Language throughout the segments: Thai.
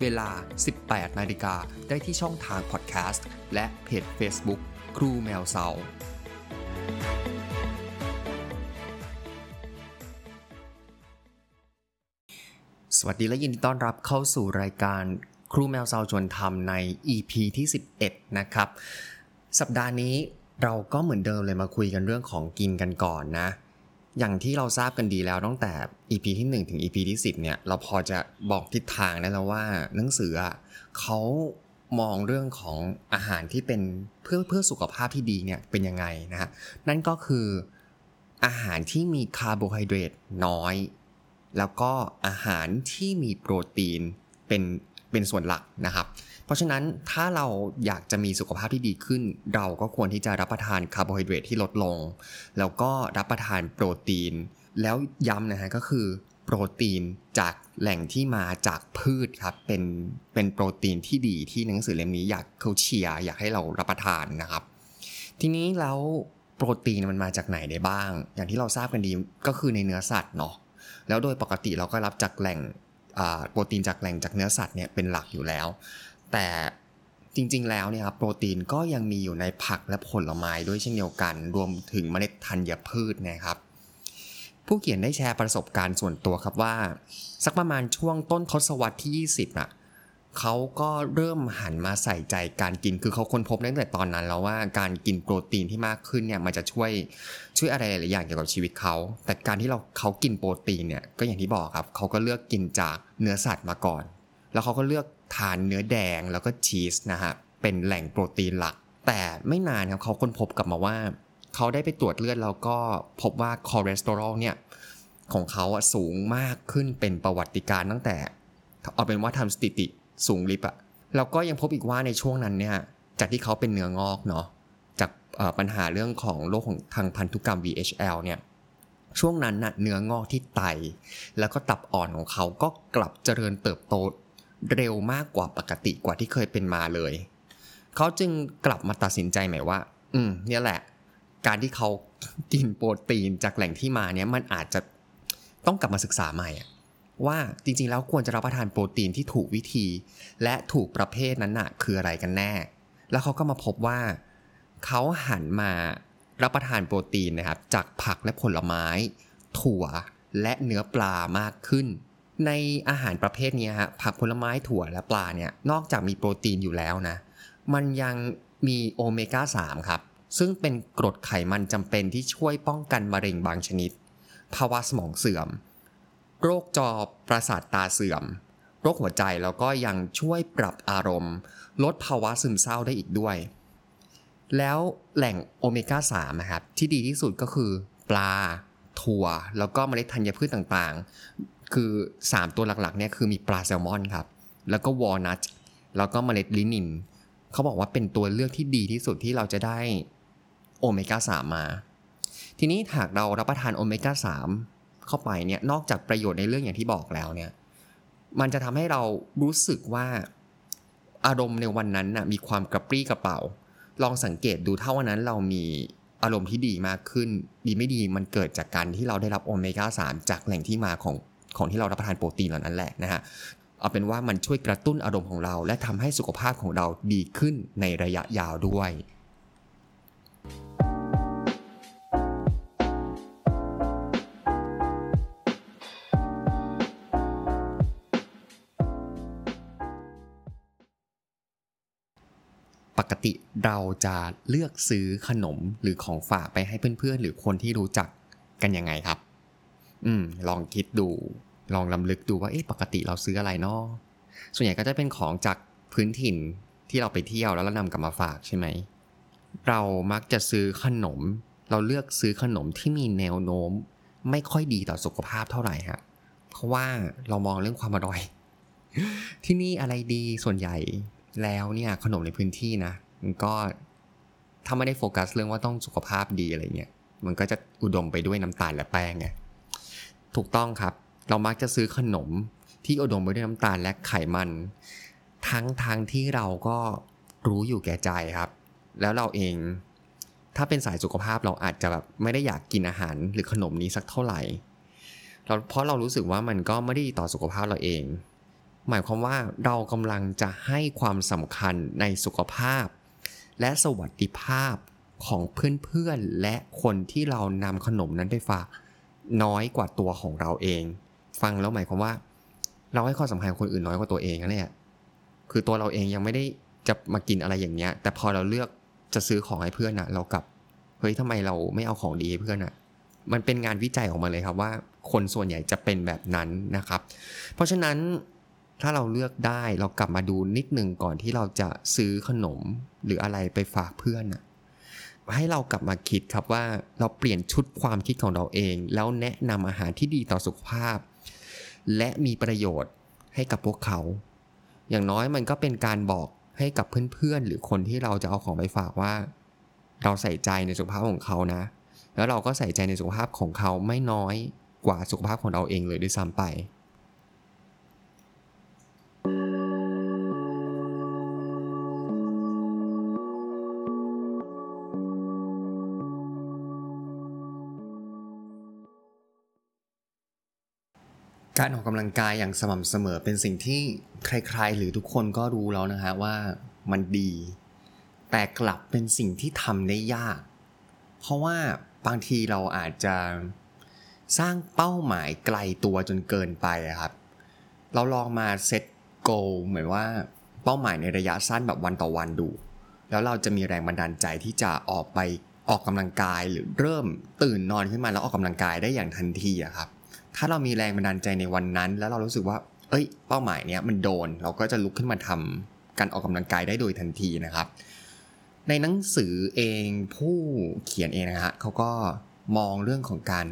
เวลา 18 นาฬิกา ได้ที่ช่องทางพอดแคสต์ และเพจ Facebook ครูแมวเซาสวัสดีและยินดีต้อนรับเข้าสู่รายการครูแมวเซาชวนทำใน EP ที่ 11 นะครับ สัปดาห์นี้เราก็เหมือนเดิมเลยมาคุยกันเรื่องของกินกันก่อนนะ อย่างที่เราทราบกันดีแล้วตั้งแต่ EP ที่ 1 ถึง EP ที่ 10 เนี่ยเราพอจะบอกทิศทางได้แล้วว่าหนังสือเขามองเรื่องของอาหารที่เป็นเพื่อเพื่อสุขภาพที่ดีเนี่ยเป็นยังไงนะฮะนั่นก็คืออาหารที่มีคาร์โบไฮเดรตน้อย แล้วก็อาหารที่มีโปรตีนเป็น เป็นส่วนหลักนะครับ เพราะฉะนั้นถ้าเราอยากจะมีสุขภาพที่ดีขึ้น เราก็ควรที่จะรับประทานคาร์โบไฮเดรตที่ลดลง แล้วก็รับประทานโปรตีน แล้วย้ำนะฮะก็คือโปรตีนจากแหล่งที่มาจากพืชครับ เป็นเป็นโปรตีนที่ดีที่หนังสือเล่มนี้อยากเขาเชียร์อยากให้เรารับประทานนะครับ ทีนี้แล้วโปรตีนมันมาจากไหนได้บ้าง อย่างที่เราทราบกันดีก็คือในเนื้อสัตว์เนาะแล้วโดยปกติเราก็รับจากแหล่ง โปรตีนจากแหล่งจากเนื้อสัตว์เนี่ยเป็นหลักอยู่แล้ว แต่จริง ๆ แล้วเนี่ยครับโปรตีนก็ยังมีอยู่ในผักและผลไม้ด้วยเช่นเดียวกัน รวมถึงเมล็ดธัญพืชนะครับ ผู้เขียนได้แชร์ประสบการณ์ส่วนตัวครับว่า สักประมาณช่วงต้นทศวรรษที่ 20อะ เขาก็เริ่มหันมาใส่ใจการกิน คือเขาค้นพบตั้งแต่ตอนนั้นแล้วว่าการกินโปรตีนที่มากขึ้นเนี่ยมันจะช่วยช่วยอะไรหลายอย่างเกี่ยวกับชีวิตเขา แต่การที่เราเขากินโปรตีนเนี่ยก็อย่างที่บอกครับเขาก็เลือกกินจากเนื้อสัตว์มาก่อน แล้วเขาก็เลือกทานเนื้อแดงแล้วก็ชีสนะฮะเป็นแหล่งโปรตีนหลัก แต่ไม่นานครับเขาค้นพบกลับมาว่า เขาได้ไปตรวจเลือดแล้วก็พบว่าคอเลสเตอรอลเนี่ยของเขาอะสูงมากขึ้นเป็นประวัติการณ์ตั้งแต่เอาเป็นว่าทำสถิติ สูงลิบอะแล้วก็ยังพบอีกว่าในช่วงนั้นเนี่ยจากที่เขาเป็นเนื้องอกเนาะจากปัญหาเรื่องของโรคของทางพันธุกรรม VHL เนี่ยช่วงนั้นน่ะเนื้องอกที่ไต แล้วก็ตับอ่อนของเขาก็กลับเจริญเติบโตเร็วมากกว่าปกติกว่าที่เคยเป็นมาเลย เขาจึงกลับมาตัดสินใจใหม่ว่า อืม เนี่ยแหละ การที่เขากินโปรตีนจากแหล่งที่มาเนี่ยมันอาจจะต้องกลับมาศึกษาใหม่อะ ว่าจริงๆ แล้วควรจะรับประทานโปรตีนที่ถูกวิธี และถูกประเภทนั้นน่ะคืออะไรกันแน่ แล้วเขาก็มาพบว่าเขาหันมารับประทานโปรตีนนะครับจากผักและผลไม้ ถั่วและเนื้อปลามากขึ้น ในอาหารประเภทนี้ฮะผักผลไม้ถั่วและปลาเนี่ยนอกจากมีโปรตีนอยู่แล้วนะ มันยังมีโอเมก้า 3 ครับ ซึ่งเป็นกรดไขมันจำเป็นที่ช่วยป้องกันมะเร็งบางชนิด ภาวะสมองเสื่อม โรคจอประสาทตาเสื่อม โรคหัวใจแล้วก็ยังช่วยปรับอารมณ์ ลดภาวะซึมเศร้าได้อีกด้วย แล้วแหล่งโอเมก้า3นะครับที่ดีที่สุดก็คือ ปลา ถั่ว แล้วก็เมล็ดธัญพืชต่างๆ คือ 3 ตัวหลักๆเนี่ยคือมีปลาแซลมอนครับแล้วก็วอลนัทแล้วก็เมล็ดลินินเขาบอกว่าเป็นตัวเลือกที่ดีที่สุดที่เราจะได้โอเมก้า3มา ทีนี้หากเรารับประทานโอเมก้า3 เข้าไปเนี่ยนอกจากประโยชน์ในเรื่องอย่างที่บอกแล้วเนี่ยมันจะทำให้เรารู้สึกว่าอารมณ์ในวันนั้นน่ะมีความกระปรี้กระเป๋า ลองสังเกตดูถ้าวันนั้นเรามีอารมณ์ที่ดีมากขึ้น ดีไม่ดีมันเกิดจากการที่เราได้รับโอเมก้า3จากแหล่งที่มาของของที่เรารับประทานโปรตีนเหล่านั้นแหละนะฮะเอาเป็นว่ามันช่วยกระตุ้นอารมณ์ของเรา และทำให้สุขภาพของเราดีขึ้นในระยะยาวด้วย เราจะเลือกซื้อขนมหรือของฝากไปให้เพื่อนๆ หรือคนที่รู้จักกันยังไงครับ อืม ลองคิดดู ลองลำลึกดูว่าเอ๊ะปกติเราซื้ออะไรเนาะส่วนใหญ่ก็จะเป็นของจากพื้นถิ่นที่เราไปเที่ยวแล้วเรานำกลับมาฝากใช่ไหม เรามักจะซื้อขนม เราเลือกซื้อขนมที่มีแนวโน้ม ไม่ค่อยดีต่อสุขภาพเท่าไหร่ฮะ เพราะว่าเรามองเรื่องความอร่อย ที่นี่อะไรดีส่วนใหญ่แล้วเนี่ยขนมในพื้นที่นะ ก็ถ้าไม่ได้โฟกัสเรื่องว่าต้องสุขภาพดีอะไรเงี้ยมันก็จะอุดมไปด้วยน้ำตาลและแป้งไงถูกต้องครับ เรามักจะซื้อขนมที่อุดมไปด้วยน้ำตาลและไขมัน ทั้งทางที่เราก็รู้อยู่แก่ใจครับ แล้วเราเองถ้าเป็นสายสุขภาพเราอาจจะแบบไม่ได้อยากกินอาหารหรือขนมนี้สักเท่าไหร่เราเพราะเรารู้สึกว่ามันก็ไม่ได้ต่อสุขภาพเราเอง หมายความว่าเรากำลังจะให้ความสำคัญในสุขภาพ และสวัสดิภาพของเพื่อนๆ และคนที่เรานำขนมนั้นไปฝากน้อยกว่าตัวของเราเอง ฟังแล้วหมายความว่า เราให้ความสำคัญคนอื่นน้อยกว่าตัวเองนั่นแหละคือตัวเราเองยังไม่ได้จะมากินอะไรอย่างเงี้ย แต่พอเราเลือกจะซื้อของให้เพื่อนอะเรากลับเฮ้ยทำไมเราไม่เอาของดีให้เพื่อนอะมันเป็นงานวิจัยออกมาเลยครับว่า คนส่วนใหญ่จะเป็นแบบนั้นนะครับ เพราะฉะนั้น ถ้าเราเลือกได้เรากลับมาดูนิดหนึ่งก่อนที่เราจะซื้อขนมหรืออะไรไปฝากเพื่อนอะให้เรากลับมาคิดครับว่าเราเปลี่ยนชุดความคิดของเราเอง แล้วแนะนำอาหารที่ดีต่อสุขภาพ และมีประโยชน์ให้กับพวกเขา อย่างน้อยมันก็เป็นการบอกให้กับเพื่อนๆ หรือคนที่เราจะเอาของไปฝากว่า เราใส่ใจในสุขภาพของเขานะ แล้วเราก็ใส่ใจในสุขภาพของเขาไม่น้อยกว่าสุขภาพของเราเองเลยด้วยซ้ำไป การออกกำลังกายอย่างสม่ำเสมอเป็นสิ่งที่ใครๆ หรือทุกคนก็รู้แล้วนะฮะว่ามันดี แต่กลับเป็นสิ่งที่ทำได้ยาก เพราะว่าบางทีเราอาจจะสร้างเป้าหมายไกลตัวจนเกินไปครับ เราลองมาเซตโกเหมือนว่าเป้าหมายในระยะสั้นแบบวันต่อวันดู แล้วเราจะมีแรงบันดาลใจที่จะออกไปออกกำลังกายหรือเริ่มตื่นนอนขึ้นมาแล้วออกกำลังกายได้อย่างทันทีอะครับ ถ้าเรามีแรงบันดาลใจในวันนั้น แล้วเรารู้สึกว่า เอ้ย เป้าหมายเนี้ยมันโดน เราก็จะลุกขึ้นมาทำการออกกำลังกายได้โดยทันทีนะครับ ในหนังสือเองผู้เขียนเองนะฮะเขาก็มองเรื่องของการ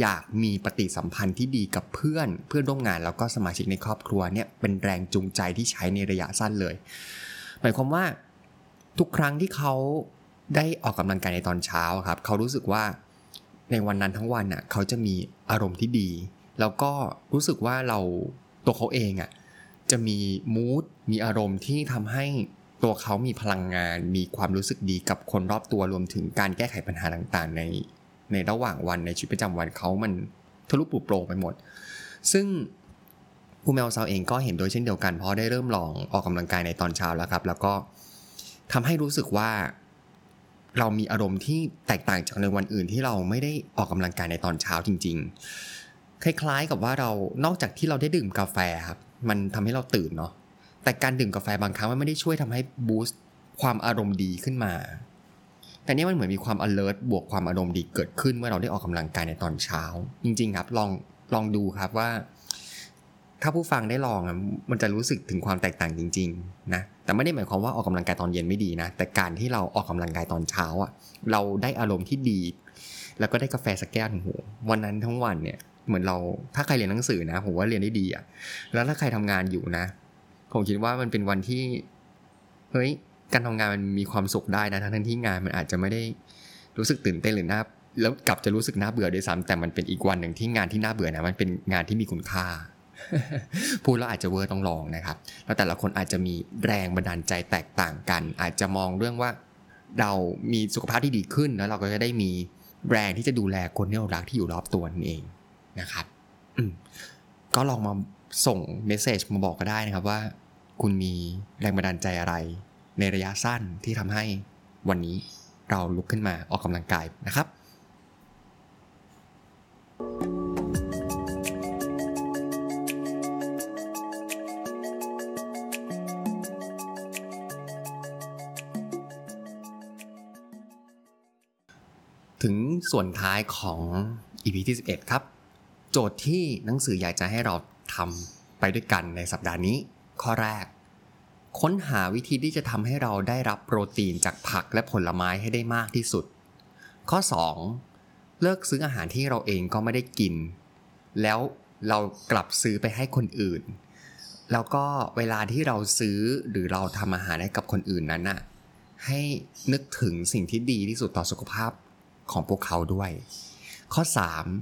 อยากมีปฏิสัมพันธ์ที่ดีกับเพื่อน เพื่อนร่วมงานแล้วก็สมาชิกในครอบครัวเนี่ยเป็นแรงจูงใจที่ใช้ในระยะสั้นเลย หมายความว่าทุกครั้งที่เขาได้ออกกำลังกายในตอนเช้าครับ เขารู้สึกว่า ในวันนั้นทั้งวันน่ะเขาจะมีอารมณ์ที่ดี แล้วก็รู้สึกว่าเราตัวเขาเองอะจะมีมูดมีอารมณ์ที่ทำให้ตัวเขามีพลังงาน มีความรู้สึกดีกับคนรอบตัวรวมถึงการแก้ไขปัญหาต่างๆ ในในระหว่างวันในชีวิตประจำวันเขามันทะลุปลุกโปร่งไปหมด ซึ่งผู้แมวซาวเองก็เห็นโดยเช่นเดียวกันเพราะได้เริ่มลองออกกำลังกายในตอนเช้าแล้วครับ แล้วก็ทำให้รู้สึกว่า เรามีอารมณ์ที่แตกต่างจากในวันอื่นที่เราไม่ได้ออกกำลังกายในตอนเช้าจริง ๆ คล้ายๆกับว่าเรานอกจากที่เราได้ดื่มกาแฟครับมันทำให้เราตื่นเนาะแต่การดื่มกาแฟบางครั้งมันไม่ได้ช่วยทำให้บูสต์ความอารมณ์ดีขึ้นมา แต่นี่มันเหมือนมีความ alert บวกความอารมณ์ดีเกิดขึ้นเมื่อเราได้ออกกำลังกายในตอนเช้า จริง ๆ ครับ ลองลองดูครับว่า ถ้าผู้ฟังได้ลองอะมันจะรู้สึกถึงความแตกต่างจริงๆนะแต่ไม่ได้หมายความว่าออกกำลังกายตอนเย็นไม่ดีนะ แต่การที่เราออกกำลังกายตอนเช้าอะเราได้อารมณ์ที่ดี แล้วก็ได้กาแฟสักแก้วหนึ่งหัววันนั้นทั้งวันเนี่ยเหมือนเราถ้าใครเรียนหนังสือนะผมว่าเรียนได้ดีอะแล้วถ้าใครทำงานอยู่นะผมคิดว่ามันเป็นวันที่เฮ้ยการทำงานมันมีความสุขได้นะทั้งที่งานมันอาจจะไม่ได้รู้สึกตื่นเต้นหรือน่าแล้วกลับจะรู้สึกน่าเบื่อด้วยซ้ำแต่มันเป็นอีกวันหนึ่งที่งานที่น่าเบื่อนะมันเป็นงานที่มีคุณค่า พูดแล้วอาจจะเวอร์ต้องลองนะครับ แล้วแต่ละคนอาจจะมีแรงบันดาลใจแตกต่างกัน อาจจะมองเรื่องว่าเรามีสุขภาพที่ดีขึ้นแล้วเราก็จะได้มีแรงที่จะดูแลคนที่เรารักที่อยู่รอบตัวนั่นเองนะครับก็ลองมาส่งเมสเซจมาบอกก็ได้นะครับว่า คุณมีแรงบันดาลใจอะไร ในระยะสั้นที่ทำให้วันนี้เราลุกขึ้นมาออกกำลังกายนะครับ ส่วนท้ายของ EP ที่ 11 ครับ โจทย์ที่หนังสืออยากจะให้เราทำไปด้วยกันในสัปดาห์นี้ ข้อแรก ค้นหาวิธีที่จะทำให้เราได้รับโปรตีนจากผักและผลไม้ให้ได้มากที่สุด ข้อ 2 เลิกซื้ออาหารที่เราเองก็ไม่ได้กิน แล้วเรากลับซื้อไปให้คนอื่น แล้วก็เวลาที่เราซื้อหรือเราทำอาหารให้กับคนอื่นนั้นน่ะให้นึกถึงสิ่งที่ดีที่สุดต่อสุขภาพ ของพวกเขาด้วย ข้อ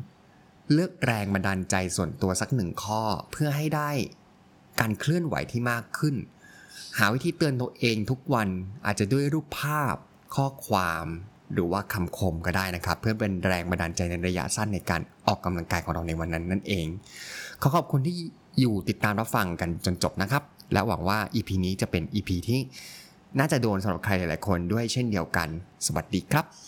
3. เลือกแรงบันดาลใจส่วนตัวสักหนึ่งข้อเพื่อให้ได้การเคลื่อนไหวที่มากขึ้น หาวิธีเตือนตัวเองทุกวันอาจจะด้วยรูปภาพ ข้อความหรือว่าคำคมก็ได้นะครับ เพื่อเป็นแรงบันดาลใจในระยะสั้นในการออกกำลังกายของเราในวันนั้นนั่นเอง ขอขอบคุณที่อยู่ติดตามรับฟังกันจนจบนะครับ และหวังว่า EP นี้จะเป็น EP ที่น่าจะโดนสำหรับใครหลายๆคนด้วยเช่นเดียวกัน สวัสดีครับ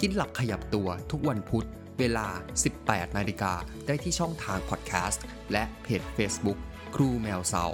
กินหลับขยับตัวทุกวันพุธ เวลา 18 นาฬิกาได้ที่ช่องทางพอดแคสต์ และเพจ Facebook ครูแมวเซา